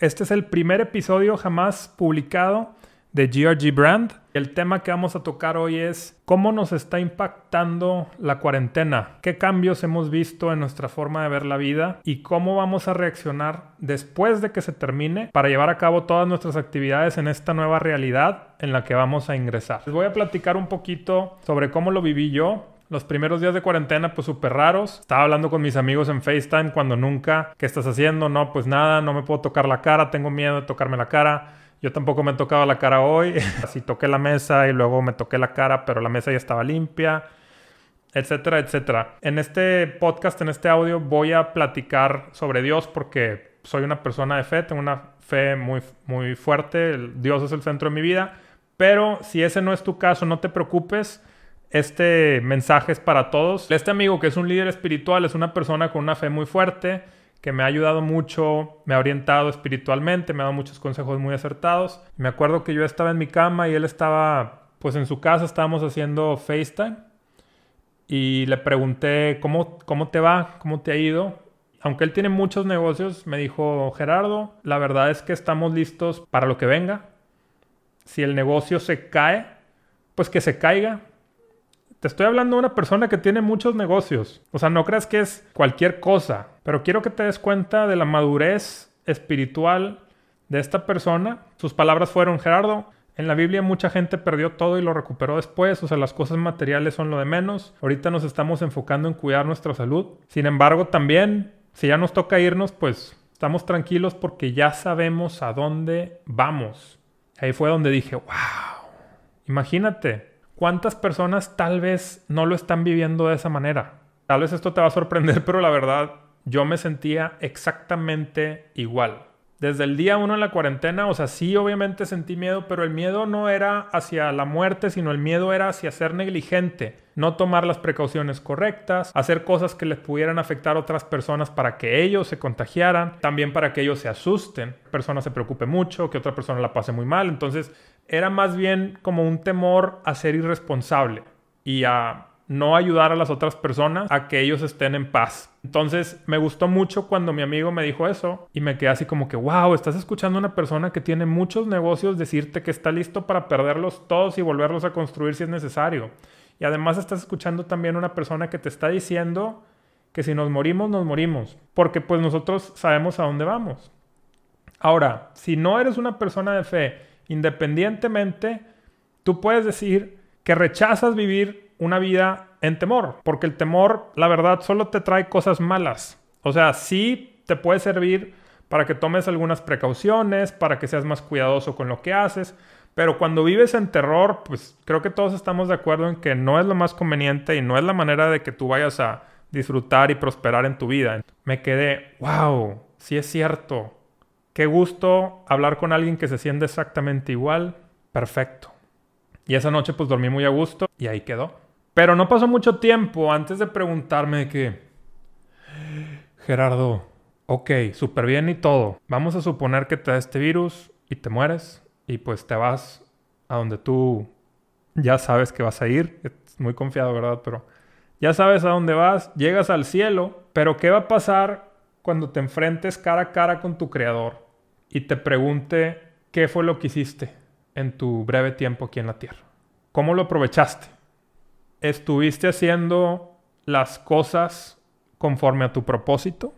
Este es el primer episodio jamás publicado de GRG Brand. El tema que vamos a tocar hoy es cómo nos está impactando la cuarentena, qué cambios hemos visto en nuestra forma de ver la vida y cómo vamos a reaccionar después de que se termine para llevar a cabo todas nuestras actividades en esta nueva realidad en la que vamos a ingresar. Les voy a platicar un poquito sobre cómo lo viví yo, los primeros días de cuarentena, pues súper raros. Estaba hablando con mis amigos en FaceTime cuando nunca. ¿Qué estás haciendo? No, pues nada, no me puedo tocar la cara, tengo miedo de tocarme la cara. Yo tampoco me he tocado la cara hoy. Así toqué la mesa y luego me toqué la cara, pero la mesa ya estaba limpia, etcétera, etcétera. En este podcast, en este audio, voy a platicar sobre Dios porque soy una persona de fe, tengo una fe muy, muy fuerte. Dios es el centro de mi vida. Pero si ese no es tu caso, no te preocupes este mensaje es para todos. Este amigo que es un líder espiritual es una persona con una fe muy fuerte, que me ha ayudado mucho, me ha orientado espiritualmente, me ha dado muchos consejos muy acertados. Me acuerdo que yo estaba en mi cama y él estaba, pues en su casa estábamos haciendo FaceTime y le pregunté, ¿cómo, cómo te va? ¿Cómo te ha ido? Aunque él tiene muchos negocios, me dijo, Gerardo, la verdad es que estamos listos para lo que venga. Si el negocio se cae, pues que se caiga te estoy hablando de una persona que tiene muchos negocios. O sea, no creas que es cualquier cosa, pero quiero que te des cuenta de la madurez espiritual de esta persona. Sus palabras fueron, Gerardo, en la Biblia mucha gente perdió todo y lo recuperó después, o sea, las cosas materiales son lo de menos. Ahorita nos estamos enfocando en cuidar nuestra salud. Sin embargo, también, si ya nos toca irnos, pues estamos tranquilos porque ya sabemos a dónde vamos. Ahí fue donde dije, wow, imagínate, ¿Cuántas personas tal vez no lo están viviendo de esa manera? Tal vez esto te va a sorprender, pero la verdad, yo me sentía exactamente igual. Desde el día uno en la cuarentena, o sea, sí, obviamente sentí miedo, pero el miedo no era hacia la muerte, sino el miedo era hacia ser negligente, no tomar las precauciones correctas, hacer cosas que les pudieran afectar a otras personas para que ellos se contagiaran, también para que ellos se asusten, persona se preocupe mucho, que otra persona la pase muy mal. Entonces, era más bien como un temor a ser irresponsable y a no ayudar a las otras personas a que ellos estén en paz. Entonces me gustó mucho cuando mi amigo me dijo eso y me quedé así como que, wow, estás escuchando a una persona que tiene muchos negocios decirte que está listo para perderlos todos y volverlos a construir si es necesario. Y además estás escuchando también a una persona que te está diciendo que si nos morimos, nos morimos, porque pues nosotros sabemos a dónde vamos. Ahora, si no eres una persona de fe, Independientemente, tú puedes decir que rechazas vivir una vida en temor, porque el temor, la verdad, solo te trae cosas malas. O sea, sí te puede servir para que tomes algunas precauciones, para que seas más cuidadoso con lo que haces, pero cuando vives en terror, pues creo que todos estamos de acuerdo en que no es lo más conveniente y no es la manera de que tú vayas a disfrutar y prosperar en tu vida. Me quedé, wow, sí es cierto. Qué gusto hablar con alguien que se siente exactamente igual. Perfecto. Y esa noche pues dormí muy a gusto y ahí quedó. Pero no pasó mucho tiempo antes de preguntarme que... Gerardo, ok, súper bien y todo. Vamos a suponer que te da este virus y te mueres y pues te vas a donde tú ya sabes que vas a ir. Es muy confiado, ¿verdad? Pero ya sabes a dónde vas, llegas al cielo, pero ¿qué va a pasar cuando te enfrentes cara a cara con tu creador? y te pregunte qué fue lo que hiciste en tu breve tiempo aquí en la Tierra. ¿Cómo lo aprovechaste? ¿Estuviste haciendo las cosas conforme a tu propósito?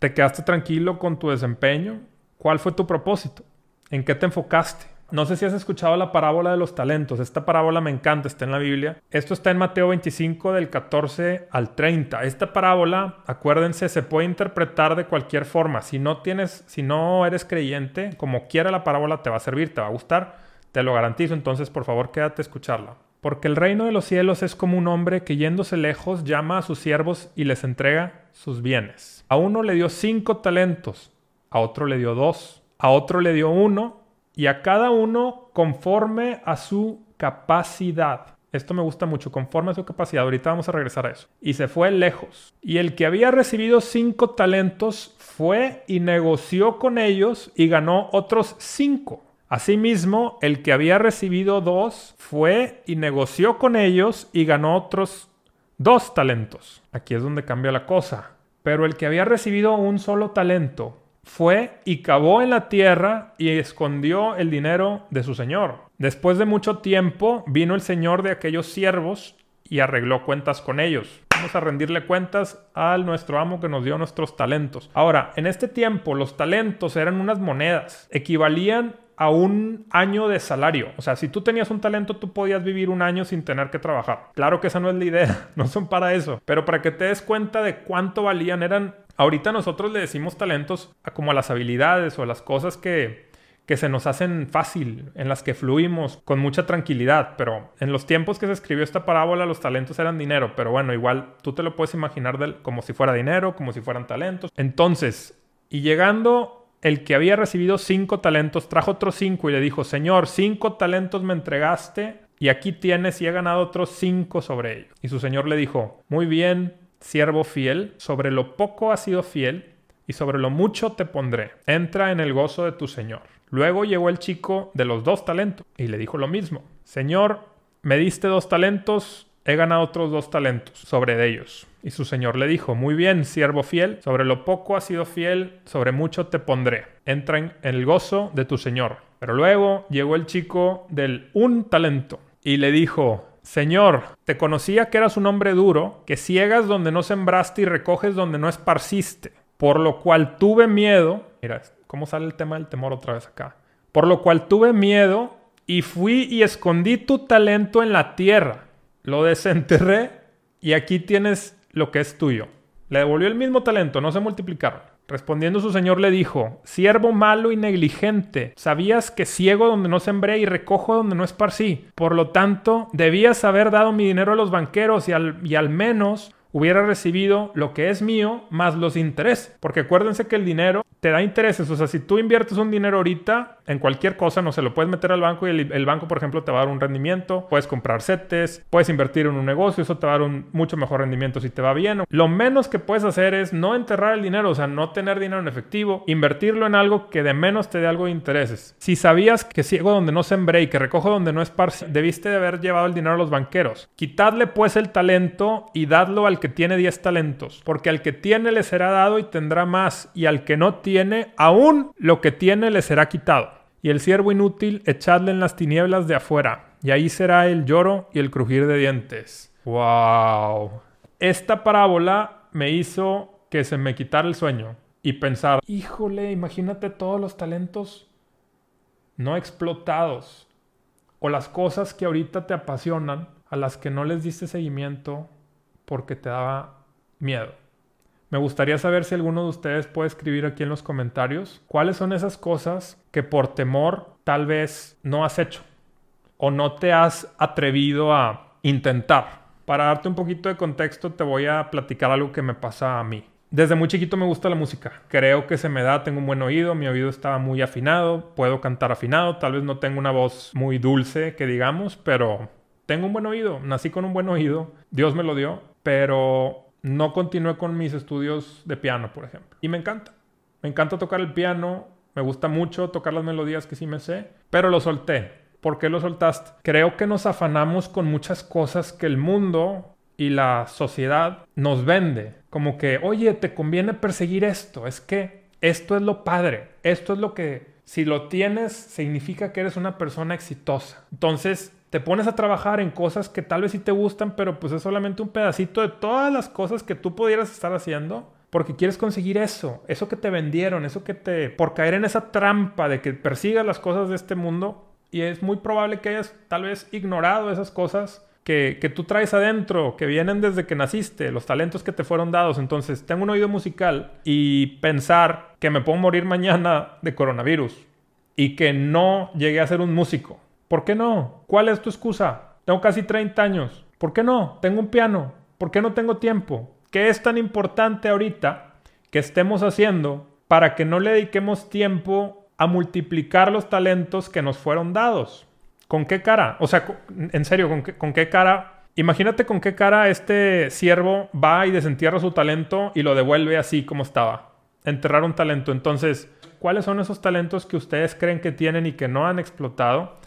¿Te quedaste tranquilo con tu desempeño? ¿Cuál fue tu propósito? ¿En qué te enfocaste? No sé si has escuchado la parábola de los talentos. Esta parábola me encanta, está en la Biblia. Esto está en Mateo 25 del 14 al 30. Esta parábola, acuérdense, se puede interpretar de cualquier forma. Si no tienes, si no eres creyente, como quiera la parábola te va a servir, te va a gustar, te lo garantizo. Entonces, por favor, quédate a escucharla. Porque el reino de los cielos es como un hombre que yéndose lejos llama a sus siervos y les entrega sus bienes. A uno le dio cinco talentos, a otro le dio dos, a otro le dio uno y a cada uno conforme a su capacidad. Esto me gusta mucho, conforme a su capacidad. Ahorita vamos a regresar a eso. Y se fue lejos. Y el que había recibido cinco talentos fue y negoció con ellos y ganó otros cinco. Asimismo, el que había recibido dos fue y negoció con ellos y ganó otros dos talentos. Aquí es donde cambia la cosa. Pero el que había recibido un solo talento fue y cavó en la tierra y escondió el dinero de su señor. Después de mucho tiempo vino el señor de aquellos siervos y arregló cuentas con ellos. Vamos a rendirle cuentas al nuestro amo que nos dio nuestros talentos. Ahora, en este tiempo los talentos eran unas monedas, equivalían a un año de salario. O sea, si tú tenías un talento, tú podías vivir un año sin tener que trabajar. Claro que esa no es la idea, no son para eso. Pero para que te des cuenta de cuánto valían, eran... Ahorita nosotros le decimos talentos como a las habilidades o a las cosas que, que se nos hacen fácil, en las que fluimos con mucha tranquilidad, pero en los tiempos que se escribió esta parábola los talentos eran dinero, pero bueno, igual tú te lo puedes imaginar como si fuera dinero, como si fueran talentos. Entonces, y llegando el que había recibido cinco talentos trajo otros cinco y le dijo, Señor, cinco talentos me entregaste y aquí tienes y he ganado otros cinco sobre ellos. Y su Señor le dijo, muy bien, siervo fiel, sobre lo poco has sido fiel y sobre lo mucho te pondré. Entra en el gozo de tu Señor. Luego llegó el chico de los dos talentos y le dijo lo mismo. Señor, me diste dos talentos, he ganado otros dos talentos sobre ellos. Y su señor le dijo, muy bien, siervo fiel, sobre lo poco has sido fiel, sobre mucho te pondré. Entra en el gozo de tu señor. Pero luego llegó el chico del un talento y le dijo, Señor, te conocía que eras un hombre duro, que ciegas donde no sembraste y recoges donde no esparciste, por lo cual tuve miedo. Mira, ¿cómo sale el tema del temor otra vez acá? Por lo cual tuve miedo y fui y escondí tu talento en la tierra. Lo desenterré y aquí tienes lo que es tuyo. Le devolvió el mismo talento, no se multiplicaron. Respondiendo su señor le dijo, siervo malo y negligente, sabías que ciego donde no sembré y recojo donde no esparcí. Por lo tanto, debías haber dado mi dinero a los banqueros y al, y al menos hubiera recibido lo que es mío más los intereses. Porque acuérdense que el dinero te da intereses. O sea, si tú inviertes un dinero ahorita en cualquier cosa, no se lo puedes meter al banco y el, banco, por ejemplo, te va a dar un rendimiento. Puedes comprar CETES, puedes invertir en un negocio, eso te va a dar un mucho mejor rendimiento si te va bien. Lo menos que puedes hacer es no enterrar el dinero, o sea, no tener dinero en efectivo, invertirlo en algo que de menos te dé algo de intereses. Si sabías que ciego donde no sembré y que recojo donde no esparce, debiste de haber llevado el dinero a los banqueros. Quitadle pues el talento y dadlo al que tiene 10 talentos, porque al que tiene le será dado y tendrá más, y al que no tiene tiene, aún lo que tiene le será quitado. Y el siervo inútil echadle en las tinieblas de afuera, y ahí será el lloro y el crujir de dientes. ¡Wow! Esta parábola me hizo que se me quitara el sueño y pensar, híjole, imagínate todos los talentos no explotados o las cosas que ahorita te apasionan a las que no les diste seguimiento porque te daba miedo. Me gustaría saber si alguno de ustedes puede escribir aquí en los comentarios cuáles son esas cosas que por temor tal vez no has hecho o no te has atrevido a intentar. Para darte un poquito de contexto te voy a platicar algo que me pasa a mí. Desde muy chiquito me gusta la música. Creo que se me da, tengo un buen oído, mi oído está muy afinado, puedo cantar afinado, tal vez no tengo una voz muy dulce, que digamos, pero tengo un buen oído, nací con un buen oído, Dios me lo dio, pero no continué con mis estudios de piano, por ejemplo. Y me encanta. Me encanta tocar el piano, me gusta mucho tocar las melodías que sí me sé, pero lo solté. ¿Por qué lo soltaste? Creo que nos afanamos con muchas cosas que el mundo y la sociedad nos vende. Como que, oye, te conviene perseguir esto. Es que esto es lo padre. Esto es lo que, si lo tienes, significa que eres una persona exitosa. Entonces, te pones a trabajar en cosas que tal vez sí te gustan, pero pues es solamente un pedacito de todas las cosas que tú pudieras estar haciendo porque quieres conseguir eso, eso que te vendieron, eso que te... por caer en esa trampa de que persigas las cosas de este mundo y es muy probable que hayas tal vez ignorado esas cosas que, que, tú traes adentro, que vienen desde que naciste, los talentos que te fueron dados. Entonces, tengo un oído musical y pensar que me puedo morir mañana de coronavirus y que no llegué a ser un músico ¿Por qué no? ¿Cuál es tu excusa? Tengo casi 30 años. ¿Por qué no? Tengo un piano. ¿Por qué no tengo tiempo? ¿Qué es tan importante ahorita que estemos haciendo para que no le dediquemos tiempo a multiplicar los talentos que nos fueron dados? ¿Con qué cara? O sea, en serio, ¿con qué, cara? Imagínate con qué cara este siervo va y desentierra su talento y lo devuelve así como estaba. Enterrar un talento. Entonces, ¿cuáles son esos talentos que ustedes creen que tienen y que no han explotado?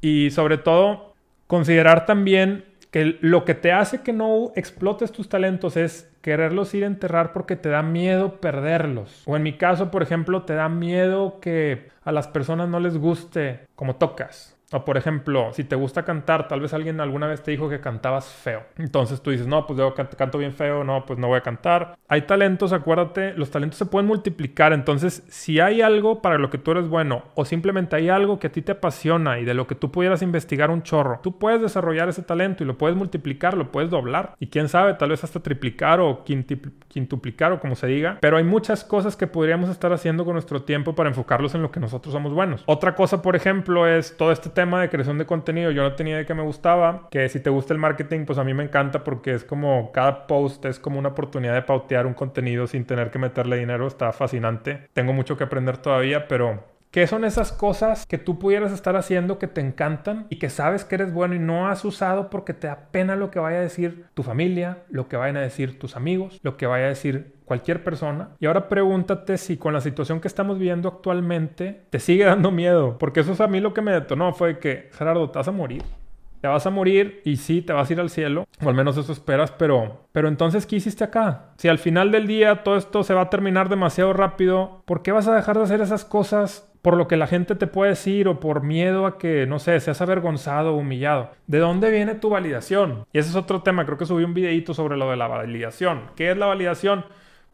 Y sobre todo, considerar también Que lo que te hace que no explotes tus talentos es quererlos ir a enterrar porque te da miedo perderlos. O en mi caso, por ejemplo, te da miedo que a las personas no les guste como tocas. O por ejemplo, si te gusta cantar, tal vez alguien alguna vez te dijo que cantabas feo. Entonces tú dices, no, pues yo canto bien feo, no, pues no voy a cantar. Hay talentos, acuérdate, los talentos se pueden multiplicar. Entonces, si hay algo para lo que tú eres bueno o simplemente hay algo que a ti te apasiona y de lo que tú pudieras investigar un chorro, tú puedes desarrollar ese talento y lo puedes multiplicar, lo puedes doblar. Y quién sabe, tal vez hasta triplicar o quintuplicar o como se diga. Pero hay muchas cosas que podríamos estar haciendo con nuestro tiempo para enfocarlos en lo que nosotros somos buenos. Otra cosa, por ejemplo, es todo este tema tema de creación de contenido yo no tenía de que me gustaba, que si te gusta el marketing, pues a mí me encanta porque es como cada post es como una oportunidad de pautear un contenido sin tener que meterle dinero, está fascinante. Tengo mucho que aprender todavía, pero ¿Qué son esas cosas que tú pudieras estar haciendo que te encantan y que sabes que eres bueno y no has usado porque te da pena lo que vaya a decir tu familia, lo que vayan a decir tus amigos, lo que vaya a decir cualquier persona? Y ahora pregúntate si con la situación que estamos viviendo actualmente te sigue dando miedo, porque eso es a mí lo que me detonó, fue que Gerardo, te vas a morir. Te vas a morir y sí, te vas a ir al cielo, o al menos eso esperas, pero, pero entonces, ¿qué hiciste acá? Si al final del día todo esto se va a terminar demasiado rápido, ¿por qué vas a dejar de hacer esas cosas por lo que la gente te puede decir o por miedo a que, no sé, seas avergonzado o humillado. ¿De dónde viene tu validación? Y ese es otro tema, creo que subí un videito sobre lo de la validación. ¿Qué es la validación?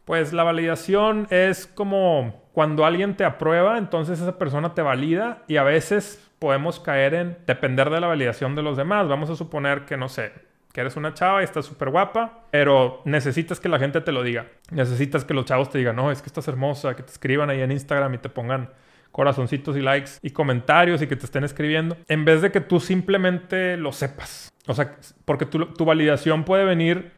Pues la validación es como cuando alguien te aprueba, entonces esa persona te valida y a veces podemos caer en depender de la validación de los demás. Vamos a suponer que, no sé, que eres una chava y estás súper guapa, pero necesitas que la gente te lo diga. Necesitas que los chavos te digan, no, es que estás hermosa, que te escriban ahí en Instagram y te pongan corazoncitos y likes y comentarios y que te estén escribiendo, en vez de que tú simplemente lo sepas. O sea, porque tu, tu validación puede venir,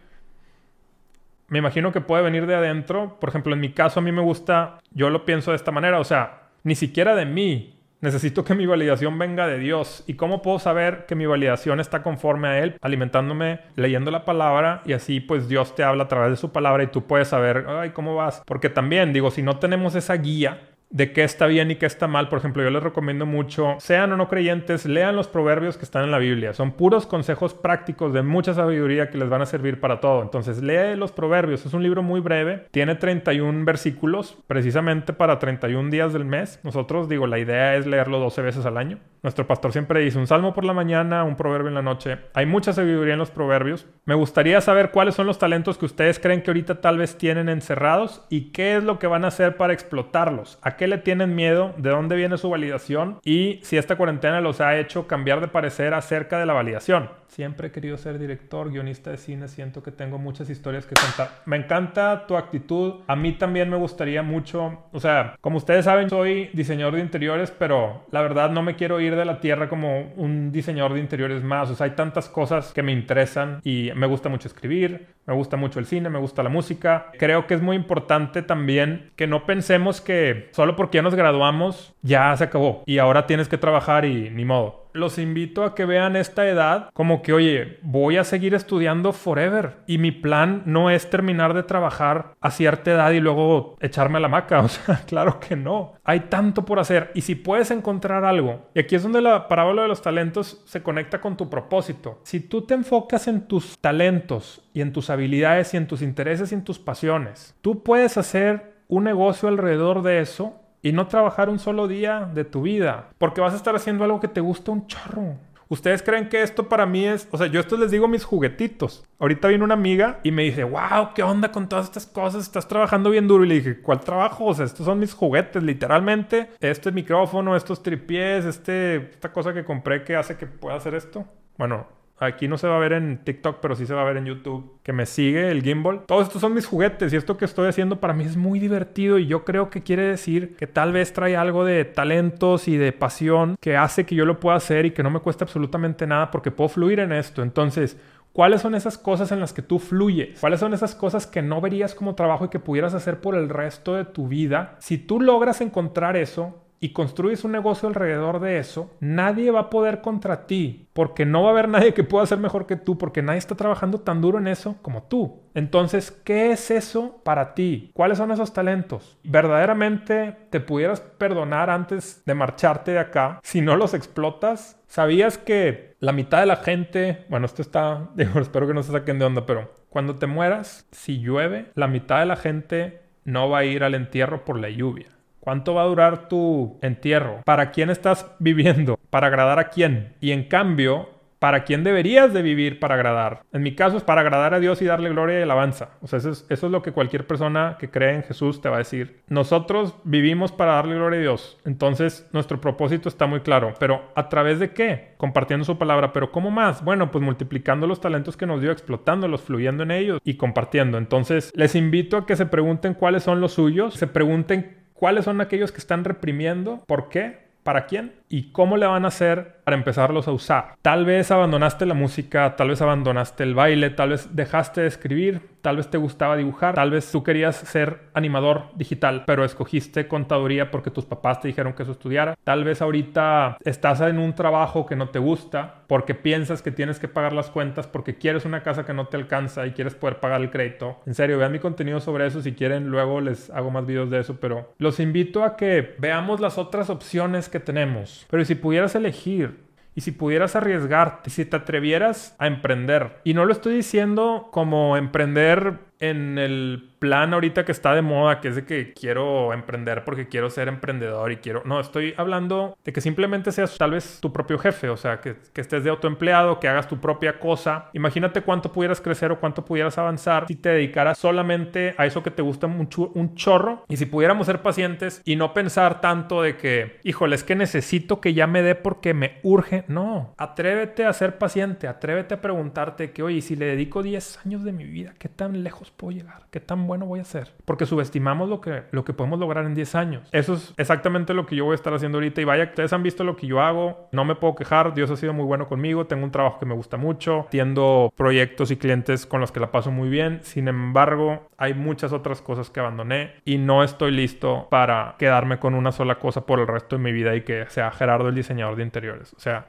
me imagino que puede venir de adentro. Por ejemplo, en mi caso a mí me gusta, yo lo pienso de esta manera, o sea, ni siquiera de mí. Necesito que mi validación venga de Dios. ¿Y cómo puedo saber que mi validación está conforme a Él? Alimentándome, leyendo la palabra y así pues Dios te habla a través de su palabra y tú puedes saber, ay, ¿cómo vas? Porque también digo, si no tenemos esa guía, de qué está bien y qué está mal. Por ejemplo, yo les recomiendo mucho, sean o no creyentes, lean los proverbios que están en la Biblia. Son puros consejos prácticos de mucha sabiduría que les van a servir para todo. Entonces, lee los proverbios. Es un libro muy breve. Tiene 31 versículos, precisamente para 31 días del mes. Nosotros, digo, la idea es leerlo 12 veces al año. Nuestro pastor siempre dice un salmo por la mañana, un proverbio en la noche. Hay mucha sabiduría en los proverbios. Me gustaría saber cuáles son los talentos que ustedes creen que ahorita tal vez tienen encerrados y qué es lo que van a hacer para explotarlos. ¿A qué le tienen miedo? ¿De dónde viene su validación? Y si esta cuarentena los ha hecho cambiar de parecer acerca de la validación. Siempre he querido ser director, guionista de cine, siento que tengo muchas historias que contar. Me encanta tu actitud, a mí también me gustaría mucho, o sea, como ustedes saben, soy diseñador de interiores, pero la verdad no me quiero ir de la tierra como un diseñador de interiores más, o sea, hay tantas cosas que me interesan y me gusta mucho escribir, me gusta mucho el cine, me gusta la música. Creo que es muy importante también que no pensemos que solo porque ya nos graduamos ya se acabó y ahora tienes que trabajar y ni modo los invito a que vean esta edad como que, oye, voy a seguir estudiando forever y mi plan no es terminar de trabajar a cierta edad y luego echarme a la maca. O sea, claro que no. Hay tanto por hacer y si puedes encontrar algo, y aquí es donde la parábola de los talentos se conecta con tu propósito. Si tú te enfocas en tus talentos y en tus habilidades y en tus intereses y en tus pasiones, tú puedes hacer un negocio alrededor de eso y no trabajar un solo día de tu vida, porque vas a estar haciendo algo que te gusta un chorro. Ustedes creen que esto para mí es, o sea, yo esto les digo mis juguetitos. Ahorita vino una amiga y me dice, wow, ¿qué onda con todas estas cosas? Estás trabajando bien duro. Y le dije, ¿cuál trabajo? O sea, estos son mis juguetes, literalmente. Este micrófono, estos tripiés, este, esta cosa que compré que hace que pueda hacer esto. Bueno, Aquí no se va a ver en TikTok, pero sí se va a ver en YouTube. Que me sigue el gimbal. Todos estos son mis juguetes y esto que estoy haciendo para mí es muy divertido y yo creo que quiere decir que tal vez trae algo de talentos y de pasión que hace que yo lo pueda hacer y que no me cueste absolutamente nada porque puedo fluir en esto. Entonces, ¿Cuáles son esas cosas en las que tú fluyes? ¿Cuáles son esas cosas que no verías como trabajo y que pudieras hacer por el resto de tu vida? Si tú logras encontrar eso, y construyes un negocio alrededor de eso, nadie va a poder contra ti porque no va a haber nadie que pueda ser mejor que tú porque nadie está trabajando tan duro en eso como tú. Entonces, ¿qué es eso para ti? ¿Cuáles son esos talentos? ¿Verdaderamente te pudieras perdonar antes de marcharte de acá si no los explotas? ¿Sabías que la mitad de la gente, bueno, esto está, digo, espero que no se saquen de onda, pero cuando te mueras, si llueve, la mitad de la gente no va a ir al entierro por la lluvia. ¿Cuánto va a durar tu entierro? ¿Para quién estás viviendo? ¿Para agradar a quién? Y en cambio, ¿para quién deberías de vivir para agradar? En mi caso es para agradar a Dios y darle gloria y alabanza. O sea, eso es, eso es, lo que cualquier persona que cree en Jesús te va a decir. Nosotros vivimos para darle gloria a Dios. Entonces, nuestro propósito está muy claro. Pero ¿a través de qué? Compartiendo su palabra. ¿Pero cómo más? Bueno, pues multiplicando los talentos que nos dio, explotándolos, fluyendo en ellos y compartiendo. Entonces, les invito a que se pregunten cuáles son los suyos. Se pregunten cuáles son aquellos que están reprimiendo, por qué, para quién y cómo le van a hacer para empezarlos a usar. Tal vez abandonaste la música, tal vez abandonaste el baile, tal vez dejaste de escribir, tal vez te gustaba dibujar, tal vez tú querías ser animador digital, pero escogiste contaduría porque tus papás te dijeron que eso estudiara. Tal vez ahorita estás en un trabajo que no te gusta porque piensas que tienes que pagar las cuentas porque quieres una casa que no te alcanza y quieres poder pagar el crédito. En serio, vean mi contenido sobre eso si quieren, luego les hago más videos de eso, pero los invito a que veamos las otras opciones que tenemos pero si pudieras elegir y si pudieras arriesgarte, si te atrevieras a emprender, y no lo estoy diciendo como emprender en el plan ahorita que está de moda, que es de que quiero emprender porque quiero ser emprendedor y quiero... No, estoy hablando de que simplemente seas tal vez tu propio jefe, o sea, que, estés de autoempleado, que hagas tu propia cosa. Imagínate cuánto pudieras crecer o cuánto pudieras avanzar si te dedicaras solamente a eso que te gusta mucho, un chorro. Y si pudiéramos ser pacientes y no pensar tanto de que, híjole, es que necesito que ya me dé porque me urge. No, atrévete a ser paciente, atrévete a preguntarte que, oye, si le dedico 10 años de mi vida, ¿qué tan lejos puedo llegar? ¿Qué tan bueno voy a ser? Porque subestimamos lo que, lo que podemos lograr en 10 años. Eso es exactamente lo que yo voy a estar haciendo ahorita. Y vaya, ustedes han visto lo que yo hago. No me puedo quejar. Dios ha sido muy bueno conmigo. Tengo un trabajo que me gusta mucho. Tiendo proyectos y clientes con los que la paso muy bien. Sin embargo, hay muchas otras cosas que abandoné y no estoy listo para quedarme con una sola cosa por el resto de mi vida y que sea Gerardo el diseñador de interiores. O sea,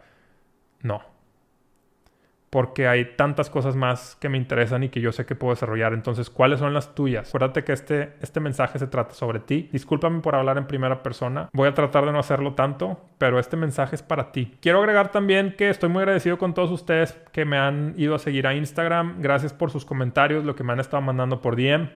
no porque hay tantas cosas más que me interesan y que yo sé que puedo desarrollar. Entonces, ¿cuáles son las tuyas? Acuérdate que este, este mensaje se trata sobre ti. Discúlpame por hablar en primera persona. Voy a tratar de no hacerlo tanto, pero este mensaje es para ti. Quiero agregar también que estoy muy agradecido con todos ustedes que me han ido a seguir a Instagram. Gracias por sus comentarios, lo que me han estado mandando por DM.